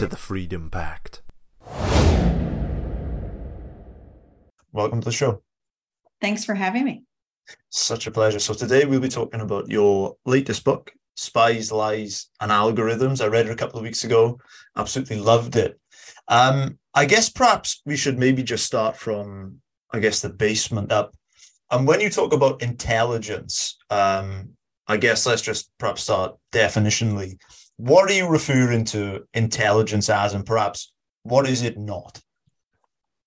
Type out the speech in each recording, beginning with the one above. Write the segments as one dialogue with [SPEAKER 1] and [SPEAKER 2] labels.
[SPEAKER 1] to the Freedom Pact.
[SPEAKER 2] Welcome to the show.
[SPEAKER 3] Thanks for having me.
[SPEAKER 2] Such a pleasure. So, today we'll be talking about your latest book, Spies, Lies, and Algorithms. I read it a couple of weeks ago, absolutely loved it. Um, I guess perhaps we should maybe just start from, I guess, the basement up. And when you talk about intelligence, um, I guess let's just perhaps start definitionally. What are you referring to intelligence as, and perhaps what is it not?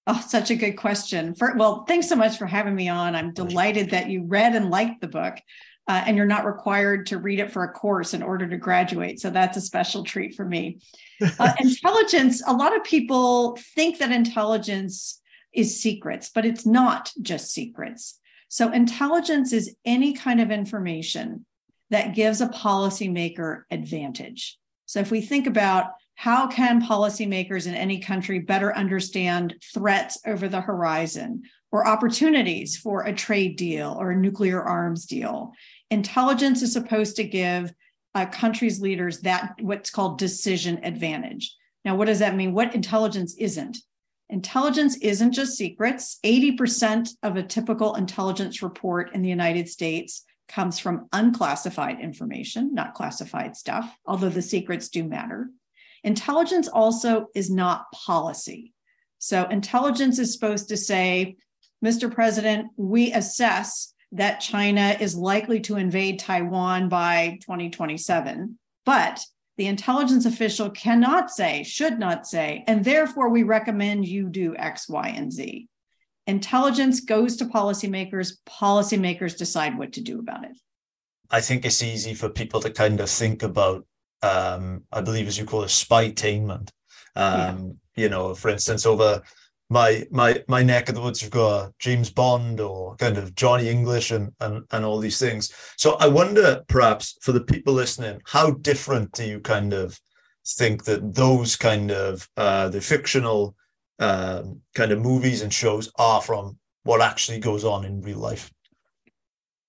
[SPEAKER 3] Oh, such a good question. For, well, thanks so much for having me on. I'm delighted that you read and liked the book, uh, and you're not required to read it for a course in order to graduate. So that's a special treat for me. Uh, intelligence, a lot of people think that intelligence is secrets, but it's not just secrets. So, intelligence is any kind of information that gives a policymaker advantage. So, if we think about how can policymakers in any country better understand threats over the horizon or opportunities for a trade deal or a nuclear arms deal? Intelligence is supposed to give uh, a country's leaders that what's called decision advantage. Now, what does that mean? What intelligence isn't? Intelligence isn't just secrets. 80% of a typical intelligence report in the United States comes from unclassified information, not classified stuff, although the secrets do matter. Intelligence also is not policy. So, intelligence is supposed to say, Mr. President, we assess that China is likely to invade Taiwan by 2027, but the intelligence official cannot say, should not say, and therefore we recommend you do X, Y, and Z. Intelligence goes to policymakers, policymakers decide what to do about it.
[SPEAKER 2] I think it's easy for people to kind of think about, um, I believe, as you call it, spytainment. Um, yeah. You know, for instance, over my my my neck of the woods, you've got James Bond or kind of Johnny English and and and all these things. So I wonder, perhaps for the people listening, how different do you kind of think that those kind of uh, the fictional um, kind of movies and shows are from what actually goes on in real life?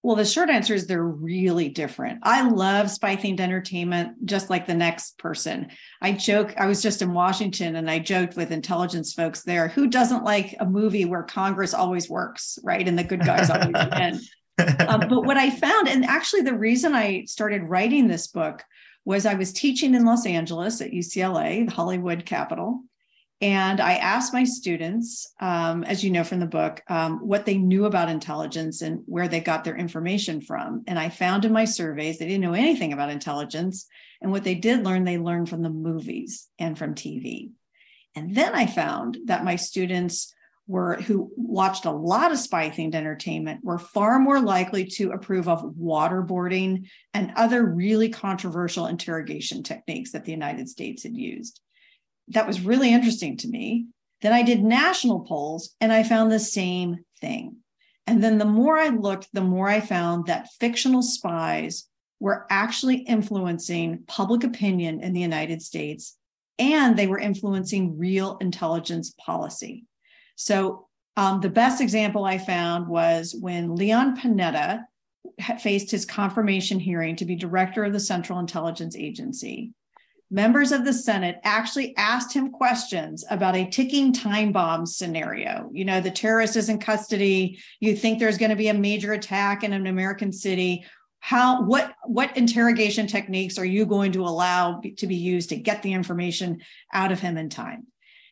[SPEAKER 3] Well, the short answer is they're really different. I love spy themed entertainment, just like the next person. I joke, I was just in Washington and I joked with intelligence folks there who doesn't like a movie where Congress always works, right? And the good guys always win. Um, but what I found, and actually the reason I started writing this book was I was teaching in Los Angeles at UCLA, the Hollywood capital. And I asked my students, um, as you know from the book, um, what they knew about intelligence and where they got their information from. And I found in my surveys they didn't know anything about intelligence. And what they did learn, they learned from the movies and from TV. And then I found that my students were who watched a lot of spy themed entertainment were far more likely to approve of waterboarding and other really controversial interrogation techniques that the United States had used that was really interesting to me. Then I did national polls and I found the same thing. And then the more I looked, the more I found that fictional spies were actually influencing public opinion in the United States and they were influencing real intelligence policy. So, um, the best example I found was when Leon Panetta faced his confirmation hearing to be director of the Central Intelligence Agency members of the Senate actually asked him questions about a ticking time bomb scenario. You know, the terrorist is in custody. You think there's going to be a major attack in an American city. How what what interrogation techniques are you going to allow to be used to get the information out of him in time?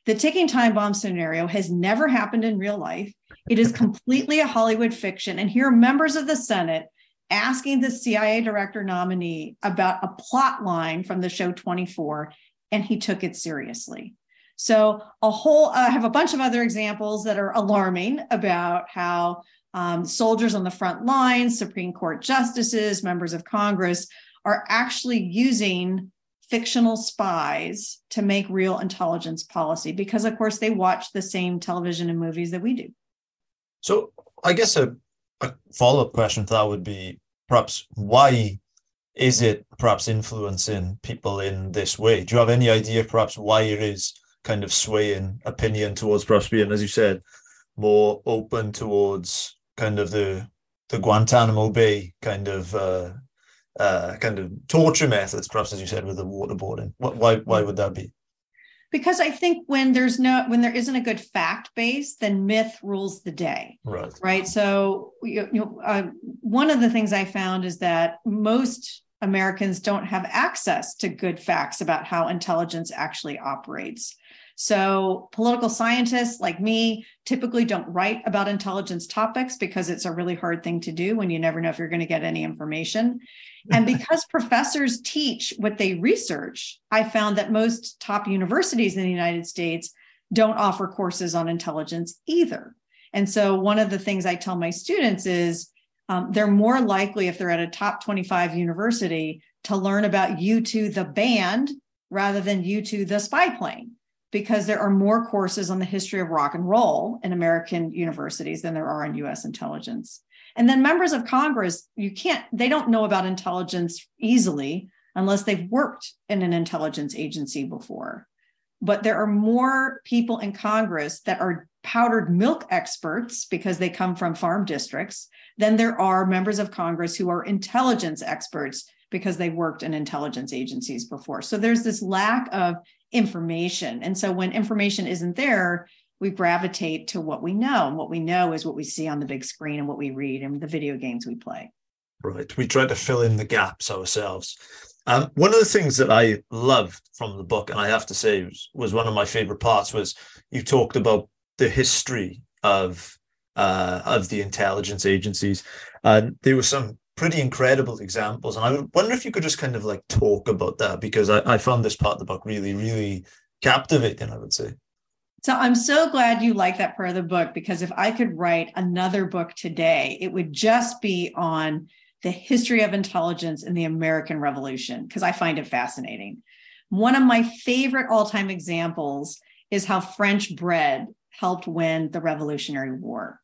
[SPEAKER 3] The ticking time bomb scenario has never happened in real life. It is completely a Hollywood fiction. And here, members of the Senate asking the CIA director nominee about a plot line from the show 24, and he took it seriously. So, a whole, I have a bunch of other examples that are alarming about how um, soldiers on the front lines, Supreme Court justices, members of Congress are actually using fictional spies to make real intelligence policy because of course they watch the same television and movies that we do
[SPEAKER 2] so i guess a, a follow-up question to that would be perhaps why is it perhaps influencing people in this way do you have any idea perhaps why it is kind of swaying opinion towards perhaps being as you said more open towards kind of the the guantanamo bay kind of uh uh, kind of torture methods, perhaps as you said with the waterboarding. Why why would that be?
[SPEAKER 3] Because I think when there's no when there isn't a good fact base, then myth rules the day.
[SPEAKER 2] Right.
[SPEAKER 3] Right. So you, you know, uh, one of the things I found is that most Americans don't have access to good facts about how intelligence actually operates. So, political scientists like me typically don't write about intelligence topics because it's a really hard thing to do when you never know if you're going to get any information. And because professors teach what they research, I found that most top universities in the United States don't offer courses on intelligence either. And so, one of the things I tell my students is um, they're more likely, if they're at a top 25 university, to learn about U2 the band rather than U2 the spy plane because there are more courses on the history of rock and roll in American universities than there are in US intelligence. And then members of Congress, you can't, they don't know about intelligence easily unless they've worked in an intelligence agency before. But there are more people in Congress that are powdered milk experts because they come from farm districts than there are members of Congress who are intelligence experts because they worked in intelligence agencies before. So there's this lack of information. And so when information isn't there, we gravitate to what we know. And what we know is what we see on the big screen and what we read and the video games we play.
[SPEAKER 2] Right. We try to fill in the gaps ourselves. Um, one of the things that I loved from the book, and I have to say was, was one of my favorite parts, was you talked about the history of uh, of the intelligence agencies, and there were some pretty incredible examples. And I wonder if you could just kind of like talk about that because I, I found this part of the book really, really captivating, I would say.
[SPEAKER 3] So I'm so glad you like that part of the book because if I could write another book today, it would just be on the history of intelligence in the American Revolution because I find it fascinating. One of my favorite all time examples is how French bread helped win the Revolutionary War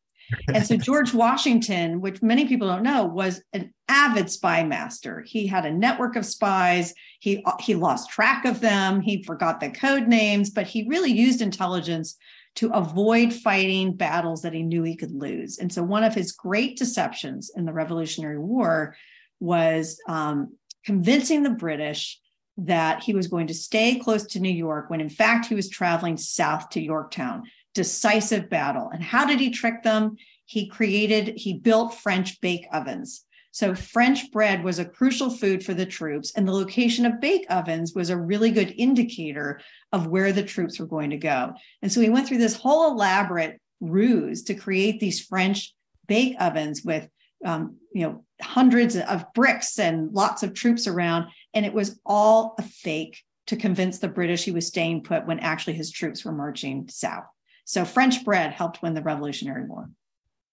[SPEAKER 3] and so George Washington, which many people don't know, was an avid spy master. He had a network of spies. He he lost track of them. He forgot the code names, but he really used intelligence to avoid fighting battles that he knew he could lose. And so one of his great deceptions in the Revolutionary War was um, convincing the British that he was going to stay close to New York when in fact he was traveling south to Yorktown decisive battle. And how did he trick them? He created, he built French bake ovens. So French bread was a crucial food for the troops, and the location of bake ovens was a really good indicator of where the troops were going to go. And so he went through this whole elaborate ruse to create these French bake ovens with um, you know hundreds of bricks and lots of troops around, and it was all a fake to convince the British he was staying put when actually his troops were marching south. So French bread helped win the Revolutionary War.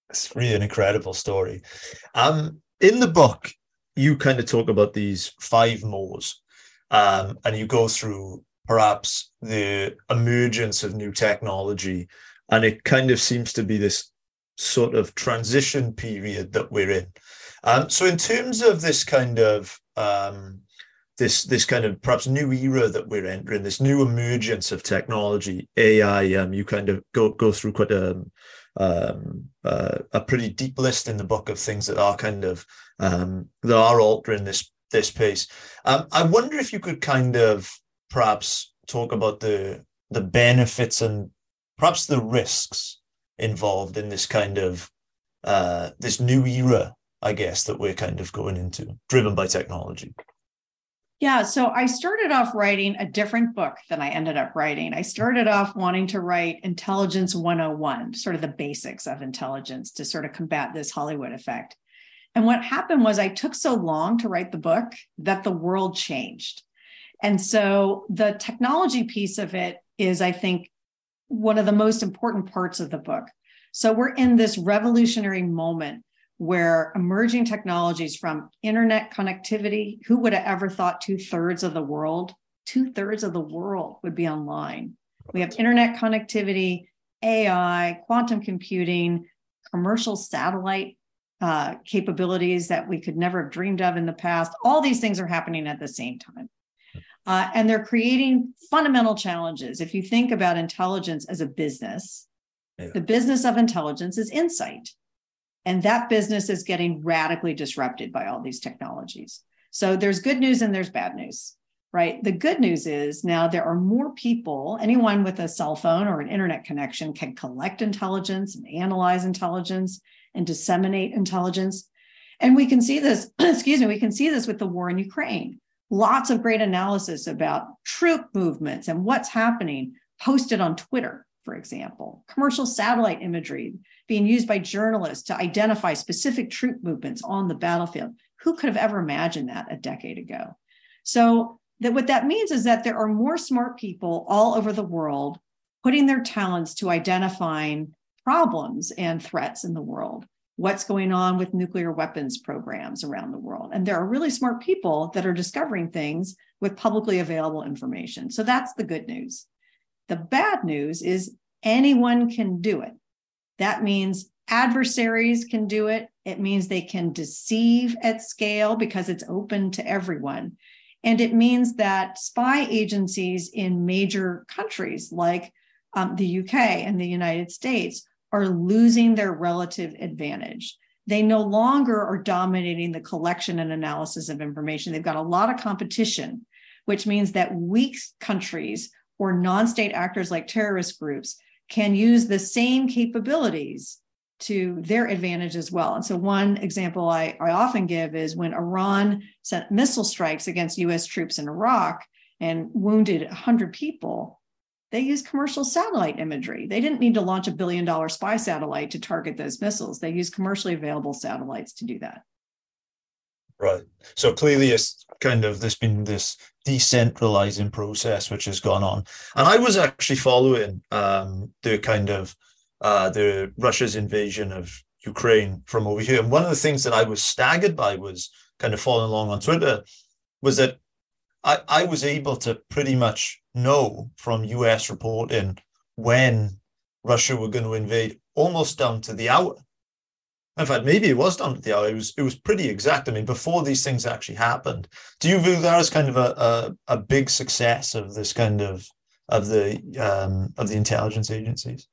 [SPEAKER 2] It's really an incredible story. Um, in the book, you kind of talk about these five mores, um, and you go through perhaps the emergence of new technology, and it kind of seems to be this sort of transition period that we're in. Um, so, in terms of this kind of um, this this kind of perhaps new era that we're entering, this new emergence of technology, AI. Um, you kind of go go through quite a um, uh, a pretty deep list in the book of things that are kind of um, that are altering this this pace. Um, I wonder if you could kind of perhaps talk about the the benefits and perhaps the risks involved in this kind of uh, this new era, I guess, that we're kind of going into, driven by technology.
[SPEAKER 3] Yeah, so I started off writing a different book than I ended up writing. I started off wanting to write Intelligence 101, sort of the basics of intelligence to sort of combat this Hollywood effect. And what happened was I took so long to write the book that the world changed. And so the technology piece of it is, I think, one of the most important parts of the book. So we're in this revolutionary moment where emerging technologies from internet connectivity, who would have ever thought two thirds of the world two thirds of the world would be online. We have internet connectivity, AI, quantum computing, commercial satellite uh, capabilities that we could never have dreamed of in the past. All these things are happening at the same time. Uh, and they're creating fundamental challenges. If you think about intelligence as a business, yeah. the business of intelligence is insight. And that business is getting radically disrupted by all these technologies. So there's good news and there's bad news, right? The good news is now there are more people, anyone with a cell phone or an internet connection can collect intelligence and analyze intelligence and disseminate intelligence. And we can see this, excuse me, we can see this with the war in Ukraine. Lots of great analysis about troop movements and what's happening posted on Twitter, for example, commercial satellite imagery being used by journalists to identify specific troop movements on the battlefield. Who could have ever imagined that a decade ago? So, that what that means is that there are more smart people all over the world putting their talents to identifying problems and threats in the world, what's going on with nuclear weapons programs around the world. And there are really smart people that are discovering things with publicly available information. So that's the good news. The bad news is anyone can do it. That means adversaries can do it. It means they can deceive at scale because it's open to everyone. And it means that spy agencies in major countries like um, the UK and the United States are losing their relative advantage. They no longer are dominating the collection and analysis of information. They've got a lot of competition, which means that weak countries or non state actors like terrorist groups can use the same capabilities to their advantage as well. And so, one example I, I often give is when Iran sent missile strikes against US troops in Iraq and wounded 100 people, they used commercial satellite imagery. They didn't need to launch a billion dollar spy satellite to target those missiles. They used commercially available satellites to do that.
[SPEAKER 2] Right. So clearly, it's kind of there's been this decentralizing process which has gone on, and I was actually following um, the kind of uh, the Russia's invasion of Ukraine from over here. And one of the things that I was staggered by was kind of following along on Twitter was that I, I was able to pretty much know from US reporting when Russia were going to invade almost down to the hour. In fact, maybe it was down to the hour. It was it was pretty exact. I mean, before these things actually happened. Do you view that as kind of a a, a big success of this kind of of the um, of the intelligence agencies?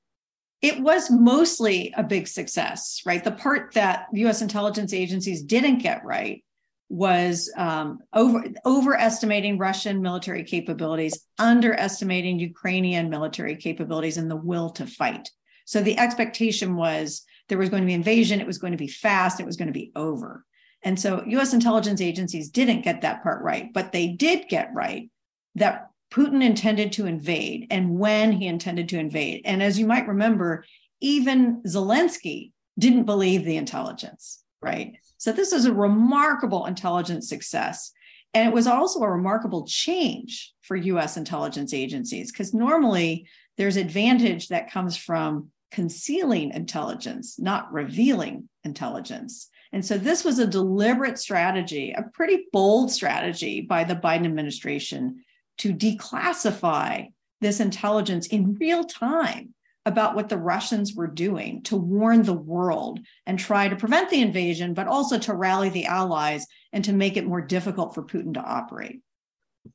[SPEAKER 3] It was mostly a big success, right? The part that U.S. intelligence agencies didn't get right was um, over overestimating Russian military capabilities, underestimating Ukrainian military capabilities, and the will to fight. So the expectation was there was going to be invasion, it was going to be fast, it was going to be over. And so US intelligence agencies didn't get that part right, but they did get right that Putin intended to invade and when he intended to invade. And as you might remember, even Zelensky didn't believe the intelligence, right? So this is a remarkable intelligence success. And it was also a remarkable change for US intelligence agencies because normally there's advantage that comes from concealing intelligence, not revealing intelligence. And so this was a deliberate strategy, a pretty bold strategy by the Biden administration to declassify this intelligence in real time about what the Russians were doing to warn the world and try to prevent the invasion, but also to rally the allies and to make it more difficult for Putin to operate.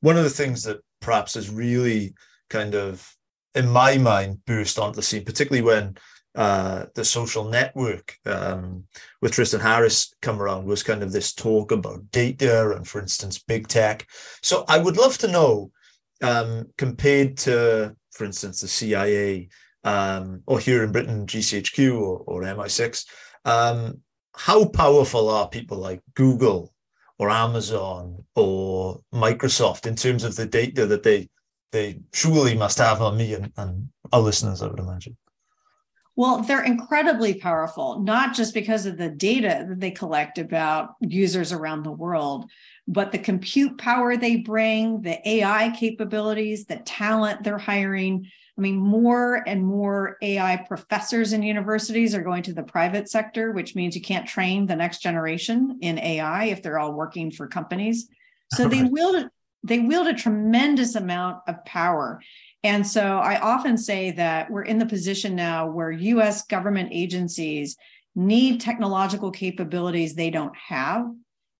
[SPEAKER 2] One of the things that perhaps is really kind of, in my mind, burst onto the scene, particularly when uh, the social network um, with Tristan Harris come around was kind of this talk about data and, for instance, big tech. So I would love to know, um, compared to, for instance, the CIA, um, or here in Britain, GCHQ or, or MI6. Um, how powerful are people like Google or Amazon or Microsoft in terms of the data that they they surely must have on me and, and our listeners, I would imagine?
[SPEAKER 3] Well, they're incredibly powerful, not just because of the data that they collect about users around the world, but the compute power they bring, the AI capabilities, the talent they're hiring, I mean, more and more AI professors in universities are going to the private sector, which means you can't train the next generation in AI if they're all working for companies. So they will they wield a tremendous amount of power. And so I often say that we're in the position now where US government agencies need technological capabilities they don't have.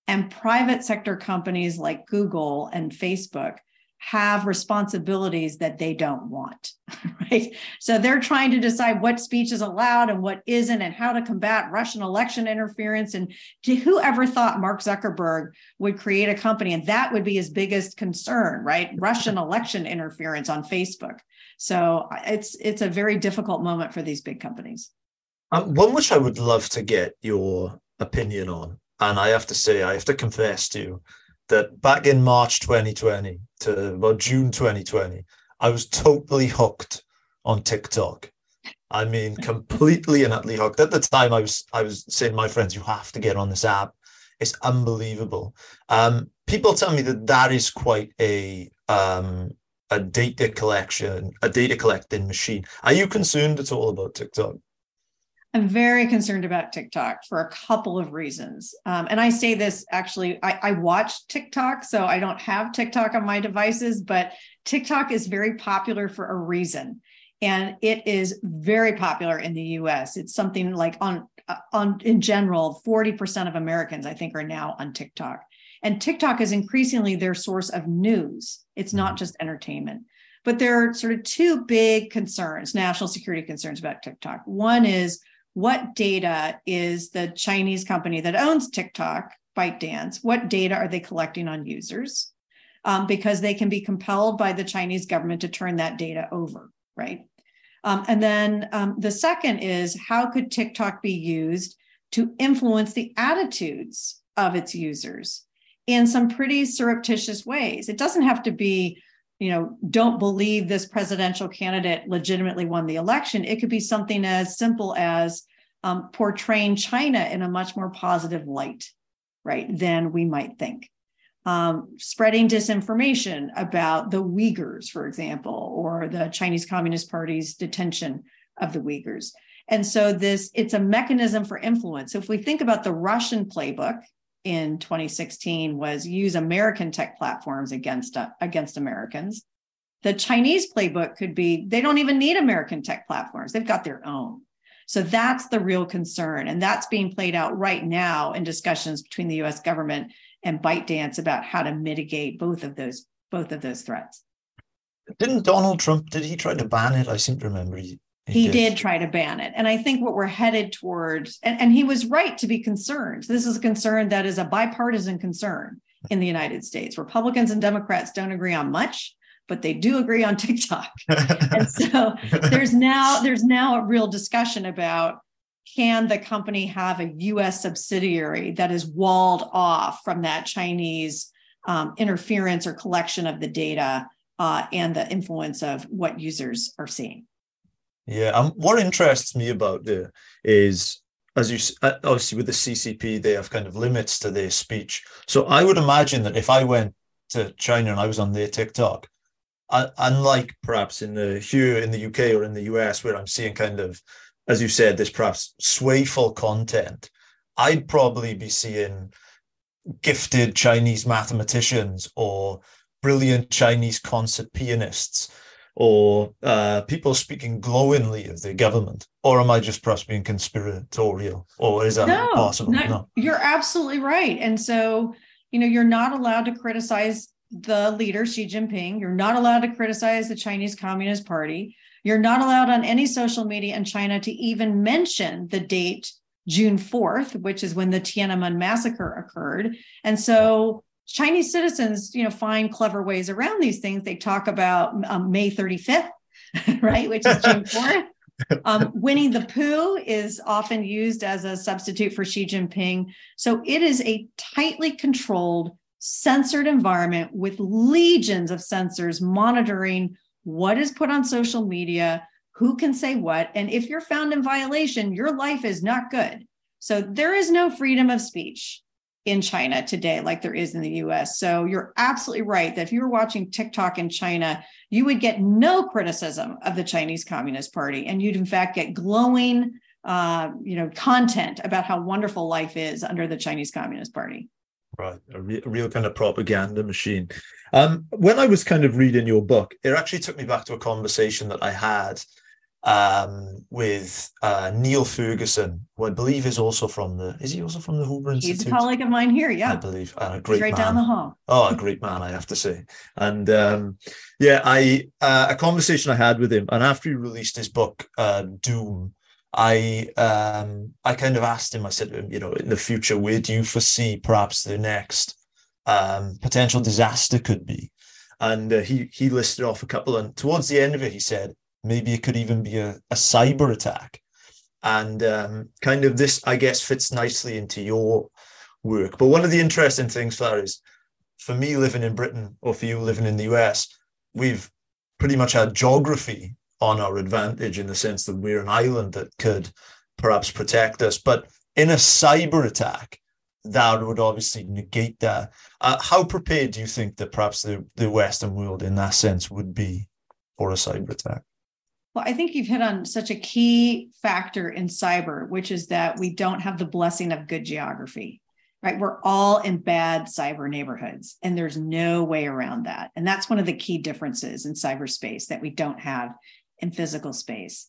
[SPEAKER 3] And private sector companies like Google and Facebook have responsibilities that they don't want, right? So they're trying to decide what speech is allowed and what isn't, and how to combat Russian election interference. And to whoever thought Mark Zuckerberg would create a company and that would be his biggest concern, right? Russian election interference on Facebook. So it's it's a very difficult moment for these big companies.
[SPEAKER 2] Um, one which I would love to get your opinion on, and I have to say, I have to confess to you that back in March 2020 to about June 2020, I was totally hooked on TikTok. I mean, completely and utterly hooked. At the time, I was I was saying my friends, "You have to get on this app. It's unbelievable." Um, people tell me that that is quite a um, a data collection, a data collecting machine. Are you concerned at all about TikTok?
[SPEAKER 3] I'm very concerned about TikTok for a couple of reasons. Um, and I say this actually, I, I watch TikTok, so I don't have TikTok on my devices, but TikTok is very popular for a reason. And it is very popular in the US. It's something like on, uh, on in general, 40% of Americans, I think, are now on TikTok. And TikTok is increasingly their source of news. It's not just entertainment. But there are sort of two big concerns, national security concerns about TikTok. One is what data is the Chinese company that owns TikTok, ByteDance, what data are they collecting on users? Um, because they can be compelled by the Chinese government to turn that data over, right? Um, and then um, the second is how could TikTok be used to influence the attitudes of its users in some pretty surreptitious ways? It doesn't have to be you know, don't believe this presidential candidate legitimately won the election. It could be something as simple as um, portraying China in a much more positive light, right, than we might think. Um, spreading disinformation about the Uyghurs, for example, or the Chinese Communist Party's detention of the Uyghurs. And so this it's a mechanism for influence. So if we think about the Russian playbook, in 2016 was use American tech platforms against uh, against Americans. The Chinese playbook could be they don't even need American tech platforms; they've got their own. So that's the real concern, and that's being played out right now in discussions between the U.S. government and ByteDance about how to mitigate both of those both of those threats.
[SPEAKER 2] Didn't Donald Trump did he try to ban it? I seem to remember he
[SPEAKER 3] he, he did. did. try to ban it. And I think what we're headed towards, and, and he was right to be concerned. This is a concern that is a bipartisan concern in the United States. Republicans and Democrats don't agree on much, but they do agree on TikTok. and so there's now there's now a real discussion about can the company have a US subsidiary that is walled off from that Chinese um, interference or collection of the data uh, and the influence of what users are seeing?
[SPEAKER 2] Yeah, um, what interests me about the is as you uh, obviously with the CCP they have kind of limits to their speech. So I would imagine that if I went to China and I was on their TikTok, uh, unlike perhaps in the here in the UK or in the US where I'm seeing kind of, as you said, this perhaps swayful content, I'd probably be seeing gifted Chinese mathematicians or brilliant Chinese concert pianists or uh, people speaking glowingly of the government? Or am I just perhaps being conspiratorial? Or is that no, possible?
[SPEAKER 3] No, you're absolutely right. And so, you know, you're not allowed to criticize the leader, Xi Jinping. You're not allowed to criticize the Chinese Communist Party. You're not allowed on any social media in China to even mention the date June 4th, which is when the Tiananmen massacre occurred. And so Chinese citizens, you know, find clever ways around these things. They talk about um, May 35th, right, which is June 4th. Um, Winnie the Pooh is often used as a substitute for Xi Jinping. So it is a tightly controlled, censored environment with legions of censors monitoring what is put on social media, who can say what. And if you're found in violation, your life is not good. So there is no freedom of speech in China today, like there is in the US. So you're absolutely right that if you were watching TikTok in China, you would get no criticism of the Chinese Communist Party, and you'd in fact get glowing, uh, you know, content about how wonderful life is under the Chinese Communist Party.
[SPEAKER 2] Right, a, re- a real kind of propaganda machine. Um, when I was kind of reading your book, it actually took me back to a conversation that I had um, with uh, Niall Ferguson, who I believe is also from the. Is he also from the Hoover
[SPEAKER 3] He's
[SPEAKER 2] Institute?
[SPEAKER 3] a colleague of mine here. Yeah,
[SPEAKER 2] I believe. Uh, a
[SPEAKER 3] He's
[SPEAKER 2] great
[SPEAKER 3] right
[SPEAKER 2] man.
[SPEAKER 3] down the hall.
[SPEAKER 2] Oh, a great man, I have to say. And um, yeah, I uh, a conversation I had with him, and after he released his book, uh, Doom, I um, I kind of asked him. I said you know, in the future, where do you foresee perhaps the next um, potential disaster could be? And uh, he he listed off a couple, and towards the end of it, he said maybe it could even be a, a cyber attack. And um, kind of this, I guess, fits nicely into your work. But one of the interesting things, Flar, is for me living in Britain or for you living in the US, we've pretty much had geography on our advantage in the sense that we're an island that could perhaps protect us. But in a cyber attack, that would obviously negate that. Uh, how prepared do you think that perhaps the, the Western world in that sense would be for a cyber attack?
[SPEAKER 3] Well, I think you've hit on such a key factor in cyber, which is that we don't have the blessing of good geography, right? We're all in bad cyber neighborhoods, and there's no way around that. And that's one of the key differences in cyberspace that we don't have in physical space.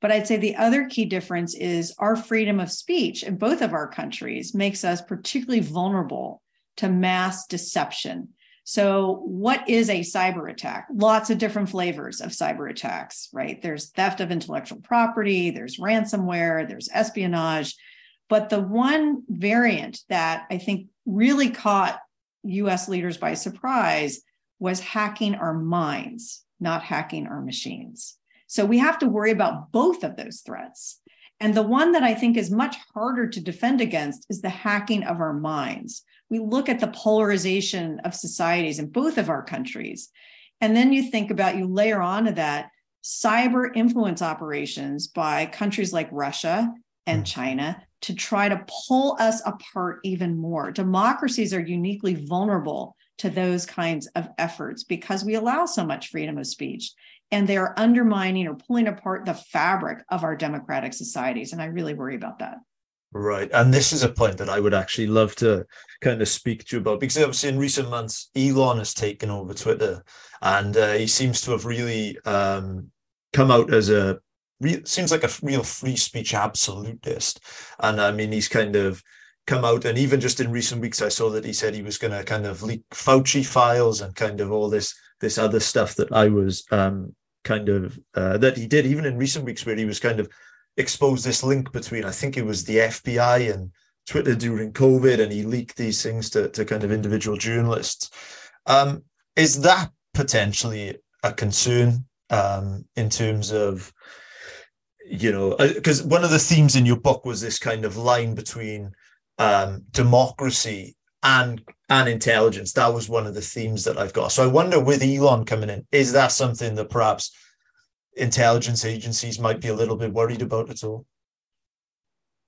[SPEAKER 3] But I'd say the other key difference is our freedom of speech in both of our countries makes us particularly vulnerable to mass deception. So, what is a cyber attack? Lots of different flavors of cyber attacks, right? There's theft of intellectual property, there's ransomware, there's espionage. But the one variant that I think really caught US leaders by surprise was hacking our minds, not hacking our machines. So, we have to worry about both of those threats. And the one that I think is much harder to defend against is the hacking of our minds we look at the polarization of societies in both of our countries. And then you think about, you layer onto that cyber influence operations by countries like Russia and hmm. China to try to pull us apart even more. Democracies are uniquely vulnerable to those kinds of efforts because we allow so much freedom of speech and they are undermining or pulling apart the fabric of our democratic societies. And I really worry about that.
[SPEAKER 2] Right. And this is a point that I would actually love to kind of speak to you about because obviously in recent months, Elon has taken over Twitter and uh, he seems to have really um, come out as a real, seems like a real free speech absolutist. And I mean, he's kind of come out and even just in recent weeks, I saw that he said he was going to kind of leak Fauci files and kind of all this, this other stuff that I was um, kind of, uh, that he did even in recent weeks where he was kind of exposed this link between I think it was the FBI and Twitter during COVID, and he leaked these things to, to kind of individual journalists. Um, is that potentially a concern um, in terms of, you know, because one of the themes in your book was this kind of line between um, democracy and and intelligence. That was one of the themes that I've got. So I wonder, with Elon coming in, is that something that perhaps intelligence agencies might be a little bit worried about at all?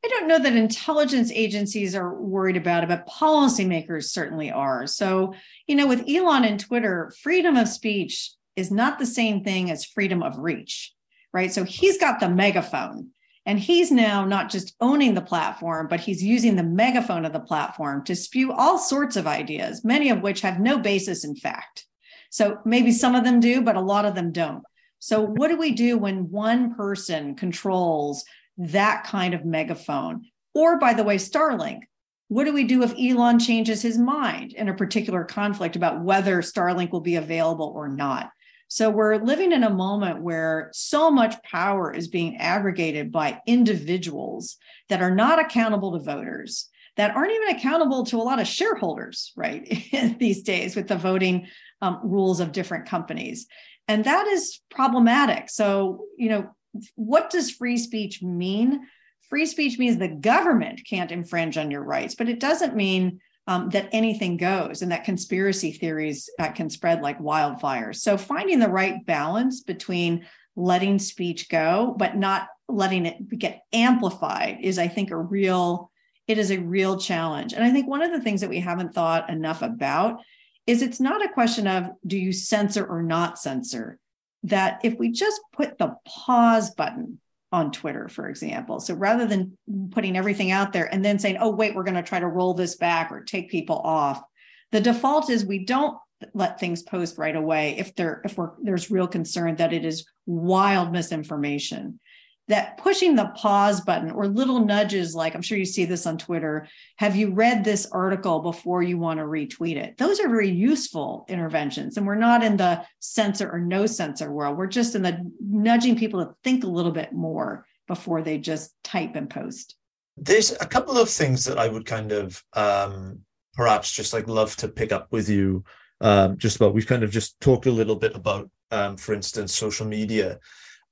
[SPEAKER 3] I don't know that intelligence agencies are worried about it, but policymakers certainly are. So, you know, with Elon and Twitter, freedom of speech is not the same thing as freedom of reach, right? So he's got the megaphone and he's now not just owning the platform, but he's using the megaphone of the platform to spew all sorts of ideas, many of which have no basis in fact. So maybe some of them do, but a lot of them don't. So, what do we do when one person controls that kind of megaphone? Or, by the way, Starlink. What do we do if Elon changes his mind in a particular conflict about whether Starlink will be available or not? So, we're living in a moment where so much power is being aggregated by individuals that are not accountable to voters, that aren't even accountable to a lot of shareholders, right? these days with the voting um, rules of different companies. And that is problematic. So, you know, what does free speech mean? Free speech means the government can't infringe on your rights, but it doesn't mean um, that anything goes and that conspiracy theories uh, can spread like wildfire. So, finding the right balance between letting speech go, but not letting it get amplified is, I think, a real it is a real challenge. And I think one of the things that we haven't thought enough about is it's not a question of do you censor or not censor that if we just put the pause button on Twitter, for example. So rather than putting everything out there and then saying, oh, wait, we're going to try to roll this back or take people off, the default is we don't let things post right away if there if we're there's real concern that it is wild misinformation that pushing the pause button or little nudges like i'm sure you see this on twitter have you read this article before you want to retweet it? Those are very useful interventions and we're not in the censor or no censor world. We're just in the nudging people to think a little bit more before they just type and post.
[SPEAKER 2] There's a couple of things that i would kind of um, perhaps just like love to pick up with you um, just about. We've kind of just talked a little bit about um, for instance social media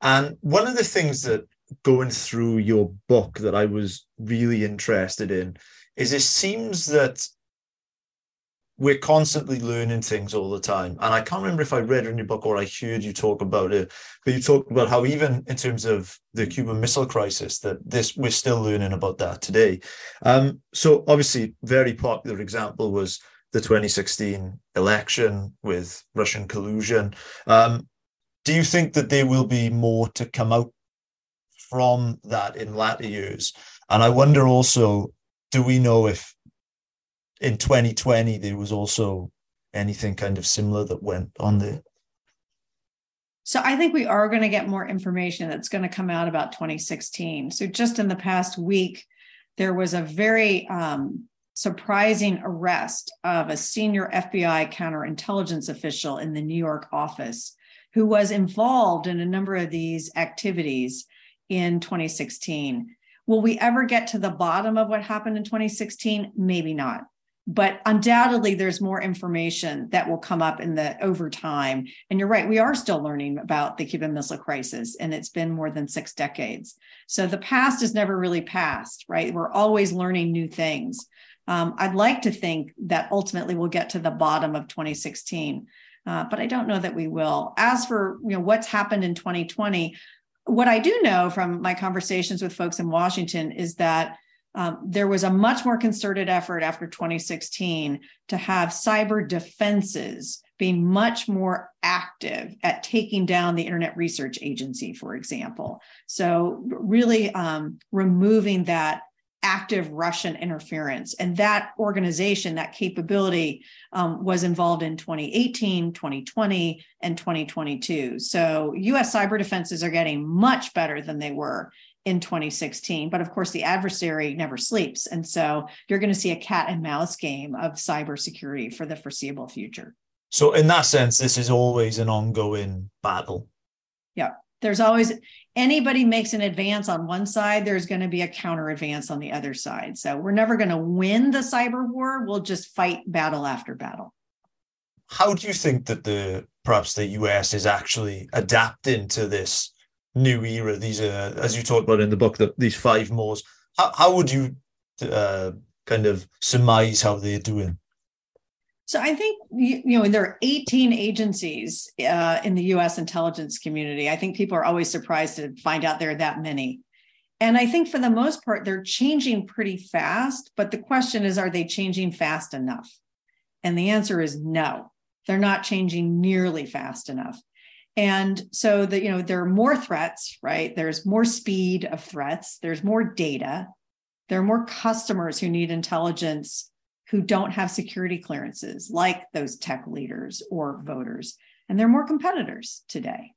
[SPEAKER 2] and one of the things that going through your book that I was really interested in is it seems that we're constantly learning things all the time. And I can't remember if I read in your book or I heard you talk about it, but you talked about how even in terms of the Cuban Missile Crisis, that this we're still learning about that today. Um, so obviously, very popular example was the 2016 election with Russian collusion. Um, do you think that there will be more to come out from that in latter years? And I wonder also, do we know if in 2020 there was also anything kind of similar that went on there?
[SPEAKER 3] So I think we are going to get more information that's going to come out about 2016. So just in the past week, there was a very um, surprising arrest of a senior FBI counterintelligence official in the New York office who was involved in a number of these activities in 2016. Will we ever get to the bottom of what happened in 2016? Maybe not. But undoubtedly, there's more information that will come up in the over time. And you're right, we are still learning about the Cuban Missile Crisis, and it's been more than six decades. So the past is never really past, right? We're always learning new things. Um, I'd like to think that ultimately we'll get to the bottom of 2016 uh, but I don't know that we will. As for you know what's happened in 2020, what I do know from my conversations with folks in Washington is that um, there was a much more concerted effort after 2016 to have cyber defenses being much more active at taking down the Internet Research Agency, for example. So, really um, removing that active Russian interference. And that organization, that capability um, was involved in 2018, 2020, and 2022. So US cyber defenses are getting much better than they were in 2016. But of course, the adversary never sleeps. And so you're going to see a cat and mouse game of cybersecurity for the foreseeable future.
[SPEAKER 2] So, in that sense, this is always an ongoing battle.
[SPEAKER 3] Yeah. There's always anybody makes an advance on one side, there's going to be a counter advance on the other side. So we're never going to win the cyber war. We'll just fight battle after battle.
[SPEAKER 2] How do you think that the perhaps the US is actually adapting to this new era? These are, as you talked about in the book, that these five mores. How, how would you uh, kind of surmise how they're doing?
[SPEAKER 3] So I think you know there are 18 agencies uh, in the U.S. intelligence community. I think people are always surprised to find out there are that many, and I think for the most part they're changing pretty fast. But the question is, are they changing fast enough? And the answer is no. They're not changing nearly fast enough. And so that you know there are more threats, right? There's more speed of threats. There's more data. There are more customers who need intelligence who don't have security clearances, like those tech leaders or voters. And they're more competitors today.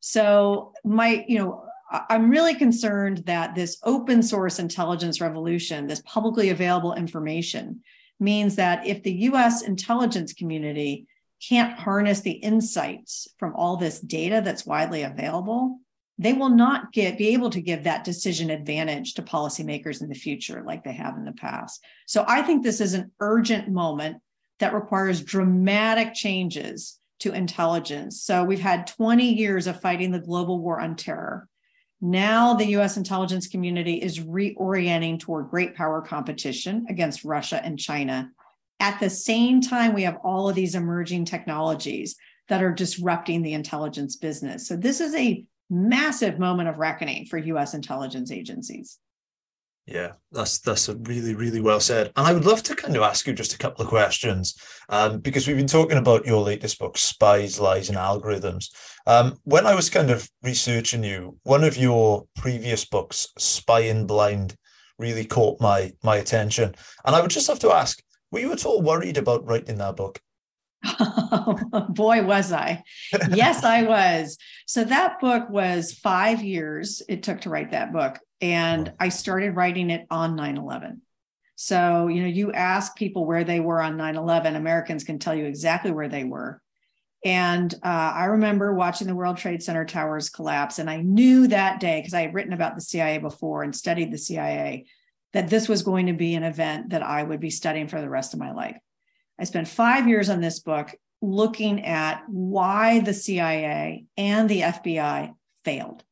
[SPEAKER 3] So, my, you know, I'm really concerned that this open source intelligence revolution, this publicly available information, means that if the US intelligence community can't harness the insights from all this data that's widely available, they will not get be able to give that decision advantage to policymakers in the future like they have in the past. So I think this is an urgent moment that requires dramatic changes to intelligence. So we've had 20 years of fighting the global war on terror. Now the US intelligence community is reorienting toward great power competition against Russia and China. At the same time, we have all of these emerging technologies that are disrupting the intelligence business. So this is a massive moment of reckoning for US intelligence agencies.
[SPEAKER 2] Yeah, that's that's a really really well said. And I would love to kind of ask you just a couple of questions um, because we've been talking about your latest book, Spies, Lies, and Algorithms. Um, when I was kind of researching you, one of your previous books, Spy Spying Blind, really caught my my attention. And I would just have to ask, were you at all worried about writing that book?
[SPEAKER 3] Boy, was I. Yes, I was. So that book was five years it took to write that book. And I started writing it on 9 11. So, you know, you ask people where they were on 9 11, Americans can tell you exactly where they were. And uh, I remember watching the World Trade Center towers collapse. And I knew that day, because I had written about the CIA before and studied the CIA, that this was going to be an event that I would be studying for the rest of my life. I spent five years on this book looking at why the CIA and the FBI failed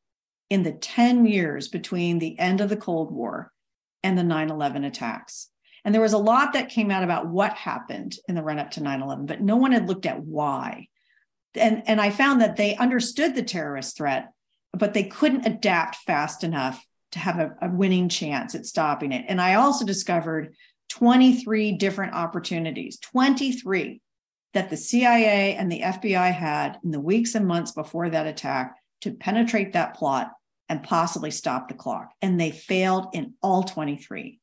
[SPEAKER 3] in the 10 years between the end of the Cold War and the 9 11 attacks. And there was a lot that came out about what happened in the run up to 9 11, but no one had looked at why. And, and I found that they understood the terrorist threat, but they couldn't adapt fast enough to have a, a winning chance at stopping it. And I also discovered 23 different opportunities, 23 that the CIA and the FBI had in the weeks and months before that attack to penetrate that plot and possibly stop the clock. And they failed in all 23.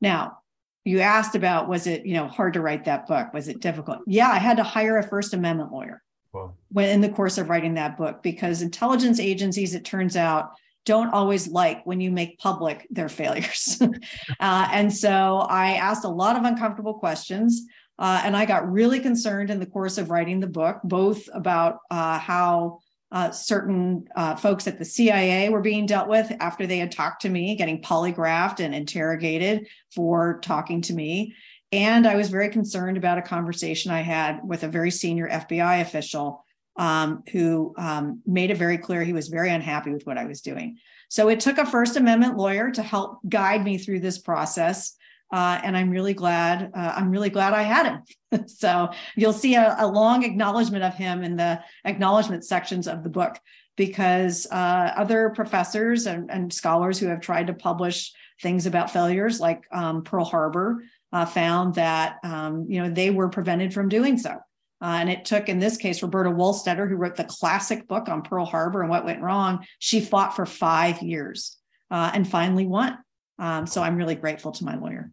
[SPEAKER 3] Now, you asked about was it, you know, hard to write that book? Was it difficult? Yeah, I had to hire a First Amendment lawyer wow. when in the course of writing that book because intelligence agencies, it turns out, don't always like when you make public their failures. uh, and so I asked a lot of uncomfortable questions. Uh, and I got really concerned in the course of writing the book, both about uh, how uh, certain uh, folks at the CIA were being dealt with after they had talked to me, getting polygraphed and interrogated for talking to me. And I was very concerned about a conversation I had with a very senior FBI official um, who um, made it very clear he was very unhappy with what I was doing. So it took a First Amendment lawyer to help guide me through this process. Uh, and I'm really glad. Uh, I'm really glad I had him. so you'll see a, a, long acknowledgement of him in the acknowledgement sections of the book, because uh, other professors and, and, scholars who have tried to publish things about failures, like um, Pearl Harbor, uh, found that um, you know they were prevented from doing so. Uh, and it took, in this case, Roberta Wohlstetter, who wrote the classic book on Pearl Harbor and what went wrong. She fought for five years uh, and finally won. Um, so I'm really grateful to my lawyer.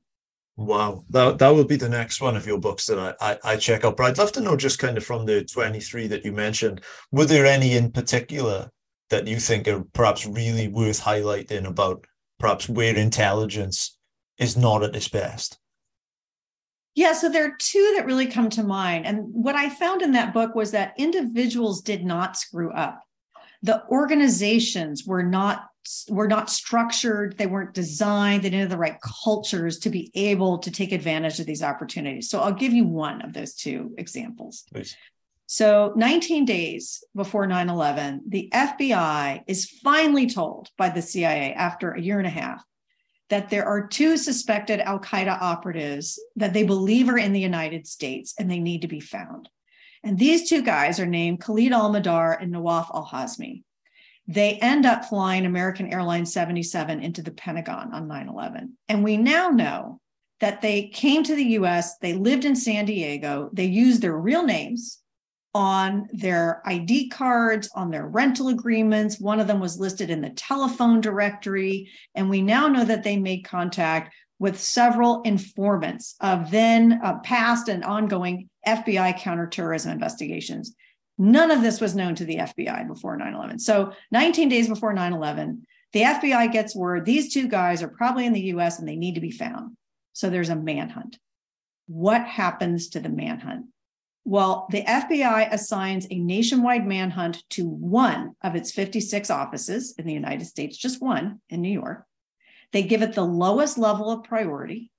[SPEAKER 2] Wow, that that will be the next one of your books that I, I, I check out. But I'd love to know just kind of from the 23 that you mentioned, were there any in particular that you think are perhaps really worth highlighting about perhaps where intelligence is not at its best?
[SPEAKER 3] Yeah, so there are two that really come to mind. And what I found in that book was that individuals did not screw up. The organizations were not were not structured, they weren't designed, they didn't have the right cultures to be able to take advantage of these opportunities. So I'll give you one of those two examples. Please. So 19 days before 9/11, the FBI is finally told by the CIA after a year and a half that there are two suspected Al Qaeda operatives that they believe are in the United States and they need to be found. And these two guys are named Khalid Al Mihdhar and Nawaf Al Hazmi. They end up flying American Airlines 77 into the Pentagon on 9 11. And we now know that they came to the US, they lived in San Diego, they used their real names on their ID cards, on their rental agreements. One of them was listed in the telephone directory. And we now know that they made contact with several informants of then uh, past and ongoing FBI counterterrorism investigations. None of this was known to the FBI before 9 11. So, 19 days before 9 11, the FBI gets word these two guys are probably in the US and they need to be found. So, there's a manhunt. What happens to the manhunt? Well, the FBI assigns a nationwide manhunt to one of its 56 offices in the United States, just one in New York. They give it the lowest level of priority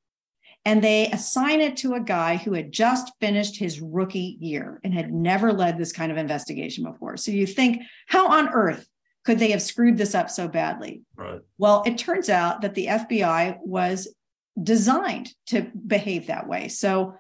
[SPEAKER 3] and they assign it to a guy who had just finished his rookie year and had never led this kind of investigation before. So you think, how on earth could they have screwed this up so badly?
[SPEAKER 2] Right.
[SPEAKER 3] Well, it turns out that the FBI was designed to behave that way. So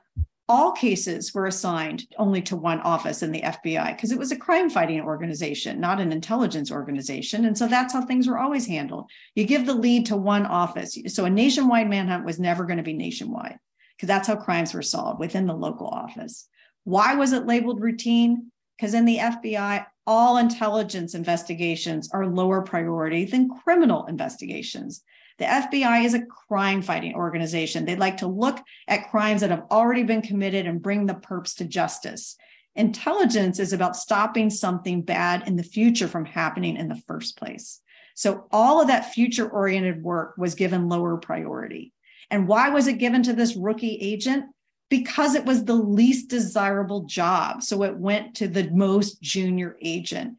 [SPEAKER 3] all cases were assigned only to one office in the FBI because it was a crime fighting organization, not an intelligence organization. And so that's how things were always handled. You give the lead to one office. So a nationwide manhunt was never going to be nationwide because that's how crimes were solved within the local office. Why was it labeled routine? Because in the FBI, all intelligence investigations are lower priority than criminal investigations. The FBI is a crime fighting organization. They'd like to look at crimes that have already been committed and bring the perps to justice. Intelligence is about stopping something bad in the future from happening in the first place. So all of that future oriented work was given lower priority. And why was it given to this rookie agent? Because it was the least desirable job. So it went to the most junior agent.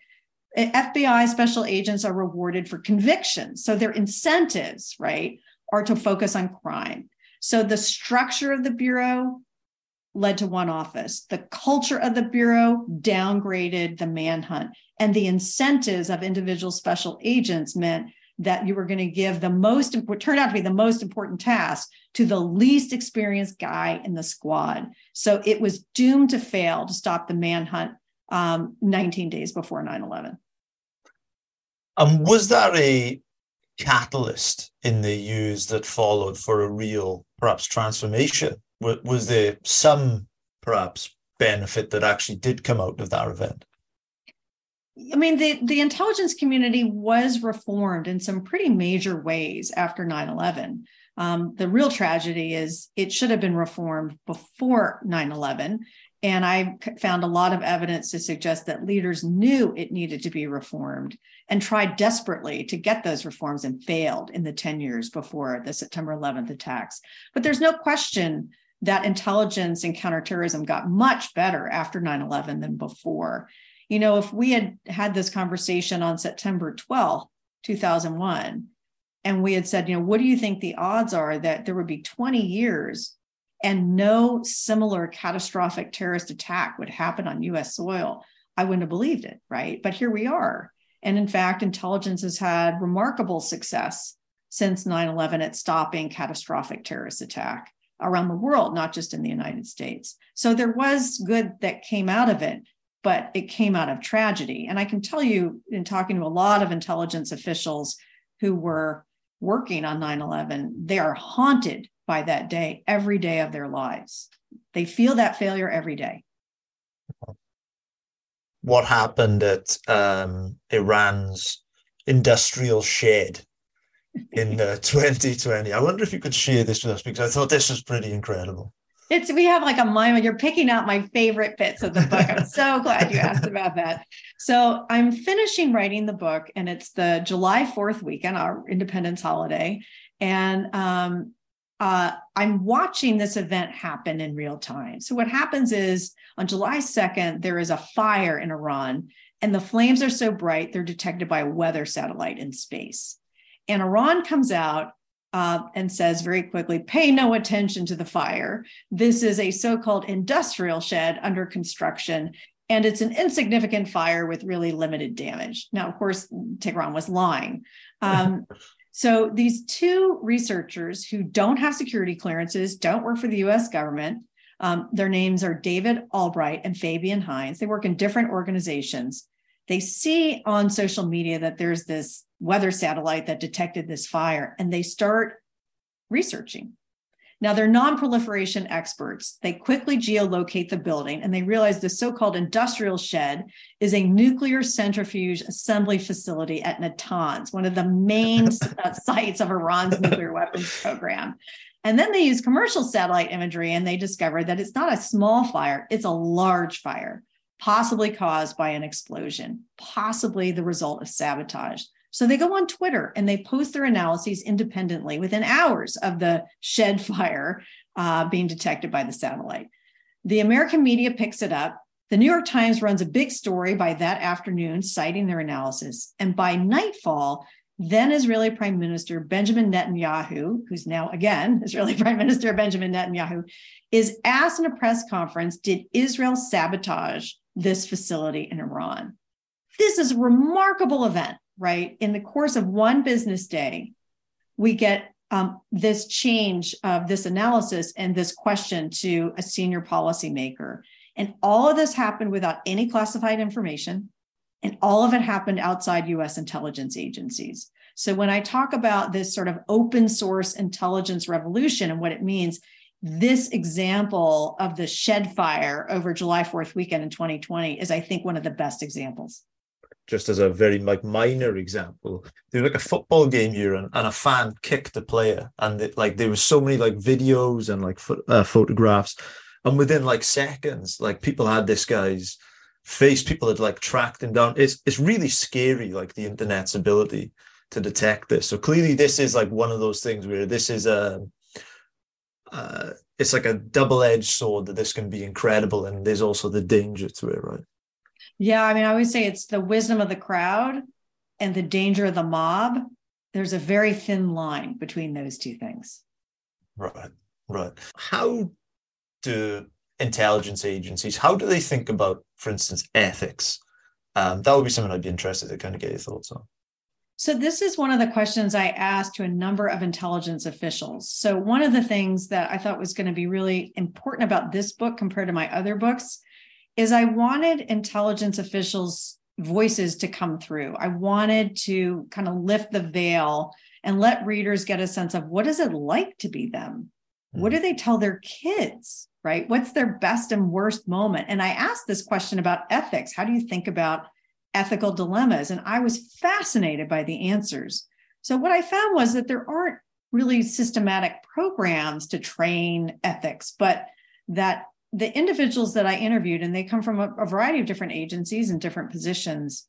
[SPEAKER 3] FBI special agents are rewarded for convictions. So their incentives, right, are to focus on crime. So the structure of the Bureau led to one office. The culture of the Bureau downgraded the manhunt. And the incentives of individual special agents meant that you were going to give the most, what turned out to be the most important task to the least experienced guy in the squad. So it was doomed to fail to stop the manhunt um, 19 days before 9 11.
[SPEAKER 2] Um, was that a catalyst in the years that followed for a real, perhaps, transformation? Was, was there some, perhaps, benefit that actually did come out of that event?
[SPEAKER 3] I mean, the, the intelligence community was reformed in some pretty major ways after 9 11. Um, the real tragedy is it should have been reformed before 9 11. And I found a lot of evidence to suggest that leaders knew it needed to be reformed and tried desperately to get those reforms and failed in the 10 years before the September 11th attacks. But there's no question that intelligence and counterterrorism got much better after 9 11 than before. You know, if we had had this conversation on September 12th, 2001, and we had said, you know, what do you think the odds are that there would be 20 years and no similar catastrophic terrorist attack would happen on US soil, I wouldn't have believed it, right? But here we are. And in fact, intelligence has had remarkable success since 9 11 at stopping catastrophic terrorist attack around the world, not just in the United States. So there was good that came out of it, but it came out of tragedy. And I can tell you, in talking to a lot of intelligence officials who were working on 9 11, they are haunted by that day every day of their lives. They feel that failure every day.
[SPEAKER 2] What happened at um, Iran's industrial shed in uh, 2020? I wonder if you could share this with us because I thought this was pretty incredible.
[SPEAKER 3] It's we have like a mime. You're picking out my favorite bits of the book. I'm so glad you asked about that. So I'm finishing writing the book, and it's the July 4th weekend, our Independence holiday. And um, uh, I'm watching this event happen in real time. So, what happens is on July 2nd, there is a fire in Iran, and the flames are so bright, they're detected by a weather satellite in space. And Iran comes out uh, and says very quickly, pay no attention to the fire. This is a so called industrial shed under construction. And it's an insignificant fire with really limited damage. Now, of course, Tehran was lying. Um, so these two researchers who don't have security clearances, don't work for the US government, um, their names are David Albright and Fabian Hinz. They work in different organizations. They see on social media that there's this weather satellite that detected this fire, and they start researching. Now, they're non proliferation experts. They quickly geolocate the building and they realize the so called industrial shed is a nuclear centrifuge assembly facility at Natanz, one of the main uh, sites of Iran's nuclear weapons program. And then they use commercial satellite imagery and they discover that it's not a small fire, it's a large fire, possibly caused by an explosion, possibly the result of sabotage. So they go on Twitter and they post their analyses independently within hours of the shed fire uh, being detected by the satellite. The American media picks it up. The New York Times runs a big story by that afternoon, citing their analysis. And by nightfall, then Israeli Prime Minister Benjamin Netanyahu, who's now again Israeli Prime Minister Benjamin Netanyahu, is asked in a press conference Did Israel sabotage this facility in Iran? This is a remarkable event right? In the course of one business day, we get um, this change of this analysis and this question to a senior policymaker. And all of this happened without any classified information, and all of it happened outside US intelligence agencies. So when I talk about this sort of open source intelligence revolution and what it means, this example of the shed fire over July 4th weekend in 2020 is, I think, one of the best examples.
[SPEAKER 2] Just as a very like minor example, there was like a football game here, and, and a fan kicked a player, and it, like there was so many like videos and like fo- uh, photographs, and within like seconds, like people had this guy's face, people had like tracked him down. It's it's really scary, like the internet's ability to detect this. So clearly, this is like one of those things where this is a uh, it's like a double-edged sword that this can be incredible, and there's also the danger to it, right?
[SPEAKER 3] Yeah, I mean, I would say it's the wisdom of the crowd and the danger of the mob. There's a very thin line between those two things.
[SPEAKER 2] Right, right. How do intelligence agencies? How do they think about, for instance, ethics? Um, that would be something I'd be interested to kind of get your thoughts on.
[SPEAKER 3] So, this is one of the questions I asked to a number of intelligence officials. So, one of the things that I thought was going to be really important about this book compared to my other books is I wanted intelligence officials' voices to come through. I wanted to kind of lift the veil and let readers get a sense of what is it like to be them? What do mm. they tell their kids? Right? What's their best and worst moment? And I asked this question about ethics. How do you think about ethical dilemmas. And I was fascinated by the answers. So, what I found was that there aren't really systematic programs to train ethics, but that the individuals that I interviewed, and they come from a, a variety of different agencies and different positions,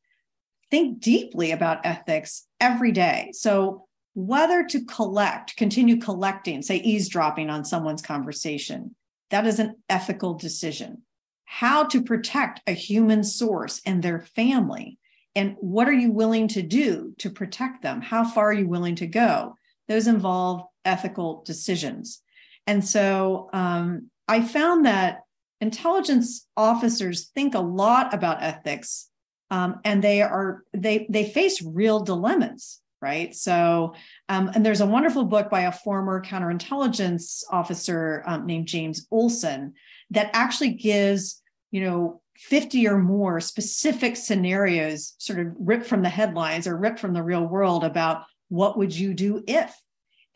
[SPEAKER 3] think deeply about ethics every day. So, whether to collect, continue collecting, say eavesdropping on someone's conversation, that is an ethical decision how to protect a human source and their family. And what are you willing to do to protect them? How far are you willing to go? Those involve ethical decisions. And so um, I found that intelligence officers think a lot about ethics um, and they are they they face real dilemmas right? So um, and there's a wonderful book by a former counterintelligence officer um, named james olson that actually gives, you know, 50 or more specific scenarios sort of ripped from the headlines or ripped from the real world about what would you do if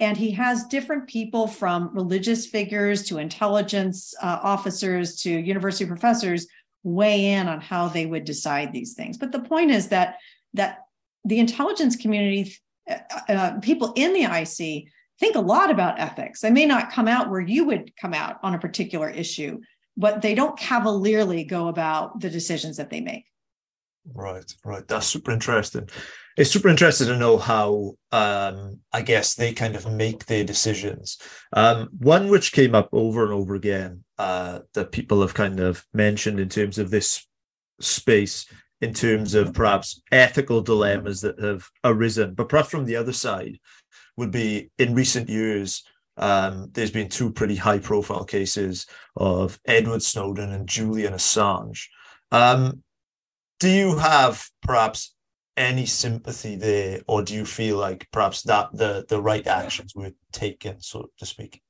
[SPEAKER 3] and he has different people from religious figures to intelligence uh, officers to university professors weigh in on how they would decide these things but the point is that that the intelligence community uh, uh, people in the ic think a lot about ethics. They may not come out where you would come out on a particular issue, but they don't cavalierly go about the decisions that they make.
[SPEAKER 2] Right, right. That's super interesting. It's super interesting to know how, um, I guess, they kind of make their decisions. Um, one which came up over and over again uh, that people have kind of mentioned in terms of this space, in terms of perhaps ethical dilemmas that have arisen, but perhaps from the other side, would be in recent years, um, there's been two pretty high profile cases of Edward Snowden and Julian Assange. Um, do you have perhaps any sympathy there, or do you feel like perhaps that the the right actions were taken, so to speak?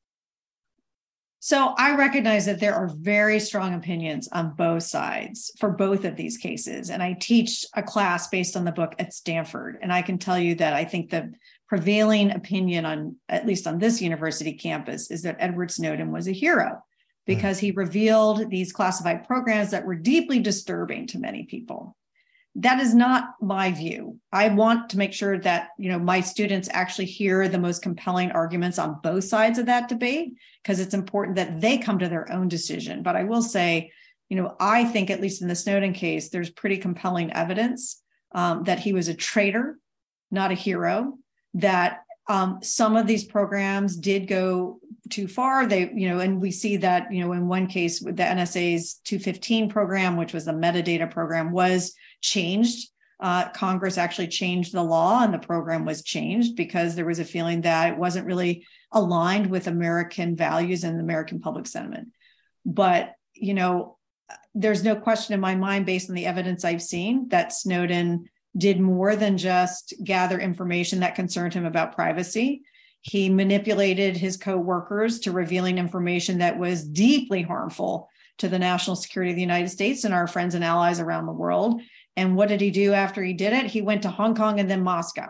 [SPEAKER 3] So I recognize that there are very strong opinions on both sides for both of these cases. And I teach a class based on the book at Stanford. And I can tell you that I think the prevailing opinion on at least on this university campus is that Edward Snowden was a hero hmm. because he revealed these classified programs that were deeply disturbing to many people. That is not my view. I want to make sure that, you know, my students actually hear the most compelling arguments on both sides of that debate because it's important that they come to their own decision. But I will say, you know, I think at least in the Snowden case, there's pretty compelling evidence um, that he was a traitor, not a hero, that um, some of these programs did go too far. They, you know, and we see that, you know, in one case with the NSA's 215 program, which was the metadata program, was changed. Uh, Congress actually changed the law and the program was changed because there was a feeling that it wasn't really aligned with American values and American public sentiment. But, you know, there's no question in my mind, based on the evidence I've seen, that Snowden did more than just gather information that concerned him about privacy. He manipulated his co-workers to revealing information that was deeply harmful to the national security of the United States and our friends and allies around the world. And what did he do after he did it? He went to Hong Kong and then Moscow.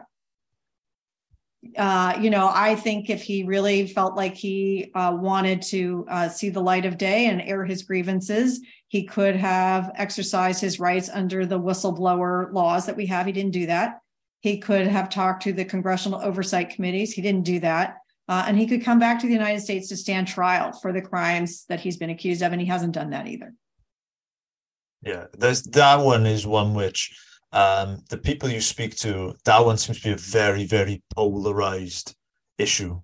[SPEAKER 3] Uh, you know, I think if he really felt like he uh, wanted to uh, see the light of day and air his grievances, he could have exercised his rights under the whistleblower laws that we have. He didn't do that. He could have talked to the congressional oversight committees. He didn't do that. Uh, and he could come back to the United States to stand trial for the crimes that he's been accused of. And he hasn't done that either.
[SPEAKER 2] Yeah, that one is one which um, the people you speak to, that one seems to be a very, very polarized issue.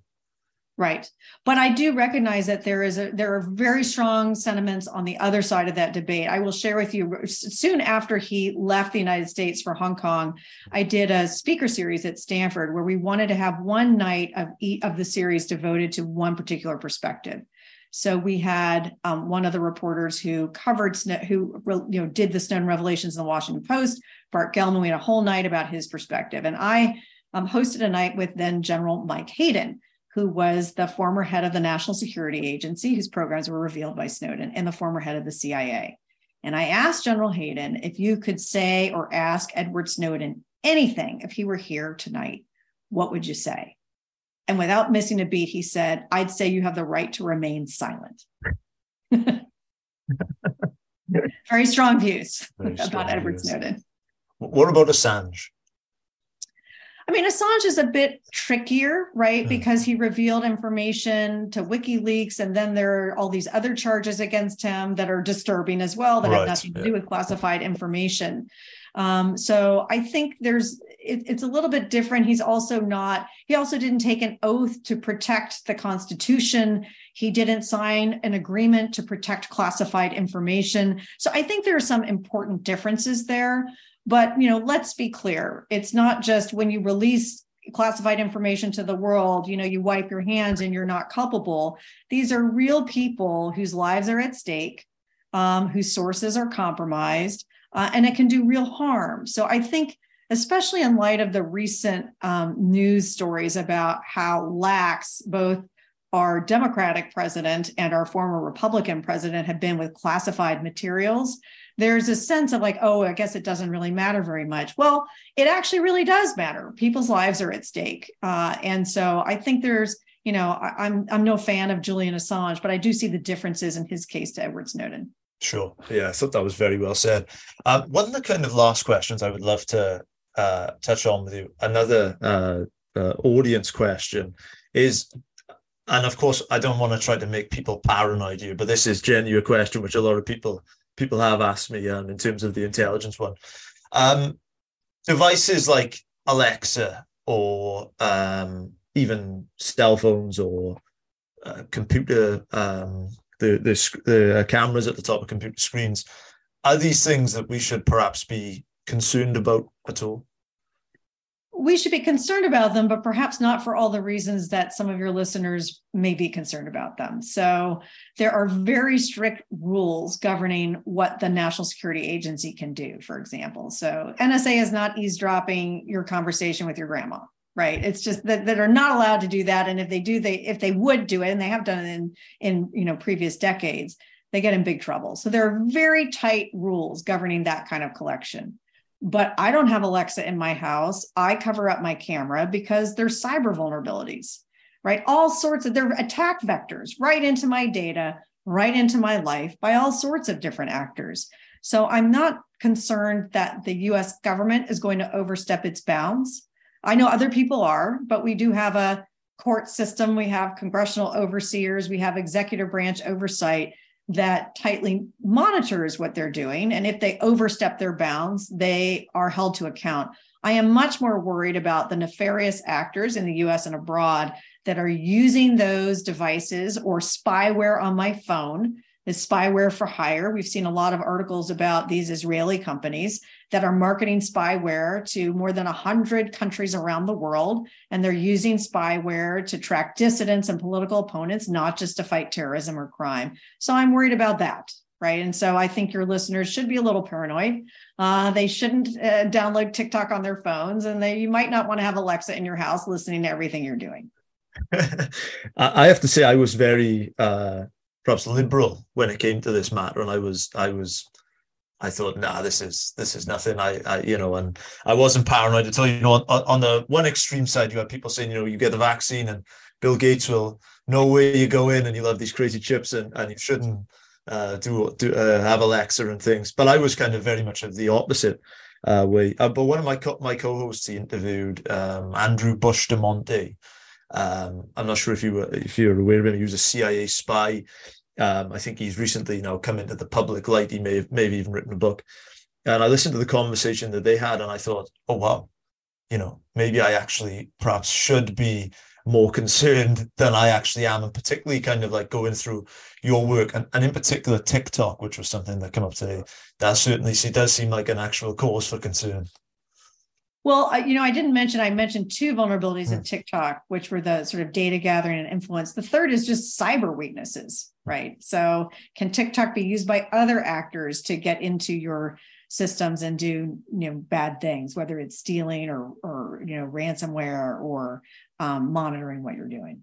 [SPEAKER 3] Right. But I do recognize that there is a there are very strong sentiments on the other side of that debate. I will share with you soon after he left the United States for Hong Kong, I did a speaker series at Stanford where we wanted to have one night of of the series devoted to one particular perspective. So we had um, one of the reporters who covered who you know did the Snowden revelations in the Washington Post, Bart Gellman. We had a whole night about his perspective, and I um, hosted a night with then General Mike Hayden who was the former head of the National Security Agency, whose programs were revealed by Snowden, and the former head of the CIA. And I asked General Hayden if you could say or ask Edward Snowden anything if he were here tonight, what would you say? And without missing a beat, he said, I'd say you have the right to remain silent. Very strong views Very about strong Edward. Snowden.
[SPEAKER 2] What about Assange?
[SPEAKER 3] I mean, Assange is a bit trickier, right? Mm. Because he revealed information to WikiLeaks, and then there are all these other charges against him that are disturbing as well, that right. have nothing to yeah. do with classified information. Um, so I think there's it, it's a little bit different. He's also not, he also didn't take an oath to protect the Constitution. He didn't sign an agreement to protect classified information. So I think there are some important differences there. But you know, let's be clear. It's not just when you release classified information to the world, you know, you wipe your hands and you're not culpable. These are real people whose lives are at stake, um, whose sources are compromised, uh, and it can do real harm. So I think, especially in light of the recent um, news stories about how lax both our Democratic president and our former Republican president have been with classified materials, there's a sense of like, oh, I guess it doesn't really matter very much. Well, it actually really does matter. People's lives are at stake, uh, and so I think there's, you know, I, am I'm, I'm no fan of Julian Assange, but I do see the differences in his case to Edward Snowden.
[SPEAKER 2] Sure. Yeah, I thought that was very well said. Um, one of the kind of last questions I would love to uh, touch on with you, another uh, uh, audience question is and of course, I don't want to try to make people paranoid here, but this is genuine question, which a lot of people people have asked me um, in terms of the intelligence one. Um, devices like Alexa or um, even cell phones or uh, computer, um, the the, the cameras at the top of computer screens, are these things that we should perhaps be concerned about at all?
[SPEAKER 3] We should be concerned about them, but perhaps not for all the reasons that some of your listeners may be concerned about them. So there are very strict rules governing what the National Security Agency can do, for example. So NSA is not eavesdropping your conversation with your grandma, right? It's just that, that are not allowed to do that. And if they do, they if they would do it, and they have done it in in you know previous decades, they get in big trouble. So there are very tight rules governing that kind of collection but I don't have Alexa in my house. I cover up my camera because there's cyber vulnerabilities, right? All sorts of they're attack vectors right into my data, right into my life by all sorts of different actors. So I'm not concerned that the US government is going to overstep its bounds. I know other people are, but we do have a court system, we have congressional overseers, we have executive branch oversight that tightly monitors what they're doing. And if they overstep their bounds, they are held to account. I am much more worried about the nefarious actors in the US and abroad that are using those devices or spyware on my phone is spyware for hire. We've seen a lot of articles about these Israeli companies that are marketing spyware to more than 100 countries around the world. And they're using spyware to track dissidents and political opponents, not just to fight terrorism or crime. So I'm worried about that. Right. And so I think your listeners should be a little paranoid. Uh, they shouldn't uh, download TikTok on their phones, and they, you might not want to have Alexa in your house listening to everything you're doing.
[SPEAKER 2] I have to say I was very uh, perhaps liberal when it came to this matter, and I was I was I thought, nah, this is this is nothing. I, I you know, and I wasn't paranoid at all. You know, on, on the one extreme side, you had people saying, you know, you get the vaccine and Bill Gates will know where you go in, and you'll have these crazy chips, and and you shouldn't uh, do do uh, have Alexa and things. But I was kind of very much of the opposite uh, way. Uh, but one of my co- my co-hosts he interviewed um, Andrew Bustamante. Um, I'm not sure if you were if you're aware of him. He was a CIA spy. Um, I think he's recently now come into the public light. He may have maybe even written a book. And I listened to the conversation that they had, and I thought, oh wow, you know, maybe I actually perhaps should be more concerned than I actually am, and particularly kind of like going through your work and, and in particular TikTok, which was something that came up today. That certainly does seem like an actual cause for concern.
[SPEAKER 3] Well, you know, I didn't mention, I mentioned two vulnerabilities of TikTok, which were the sort of data gathering and influence. The third is just cyber weaknesses, right? So, can TikTok be used by other actors to get into your systems and do you know bad things whether it's stealing or or you know ransomware or um, monitoring what you're doing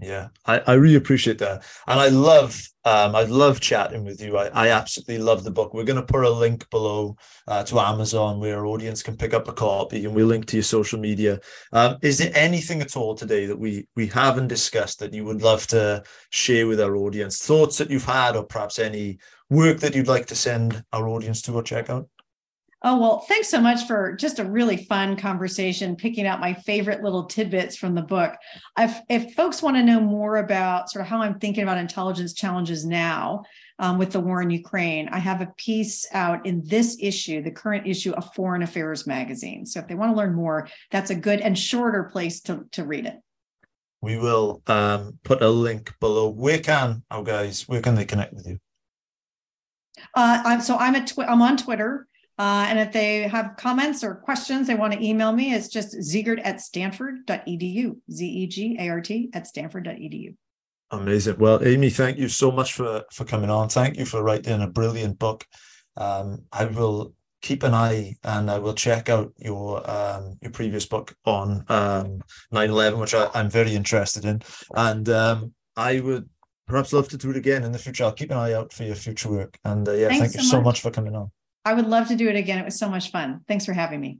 [SPEAKER 2] yeah I, I really appreciate that. And i love um, i love chatting with you. I, I absolutely love the book. We're going to put a link below uh, to amazon where our audience can pick up a copy and we'll link to your social media. Um, is there anything at all today that we we haven't discussed that you would love to share with our audience? Thoughts that you've had or perhaps any work that you'd like to send our audience to or check out?
[SPEAKER 3] Oh, well, thanks so much for just a really fun conversation, picking out my favorite little tidbits from the book. If, if folks want to know more about sort of how I'm thinking about intelligence challenges now um, with the war in Ukraine, I have a piece out in this issue, the current issue of Foreign Affairs magazine. So if they want to learn more, that's a good and shorter place to, to read it.
[SPEAKER 2] We will um, put a link below. Where can our guys, where can they connect with you?
[SPEAKER 3] Uh, I'm, so I'm at twi- I'm on Twitter. Uh, and if they have comments or questions, they want to email me. It's just zegart at stanford.edu, Z E G A R T at stanford.edu.
[SPEAKER 2] Amazing. Well, Amy, thank you so much for for coming on. Thank you for writing a brilliant book. Um, I will keep an eye and I will check out your um, your previous book on um, 9-11, which I, am very interested in. And um, I would perhaps love to do it again in the future. I'll keep an eye out for your future work. And uh, yeah, Thanks thank you so much. much for coming on.
[SPEAKER 3] I would love to do it again. It was so much fun. Thanks for having me.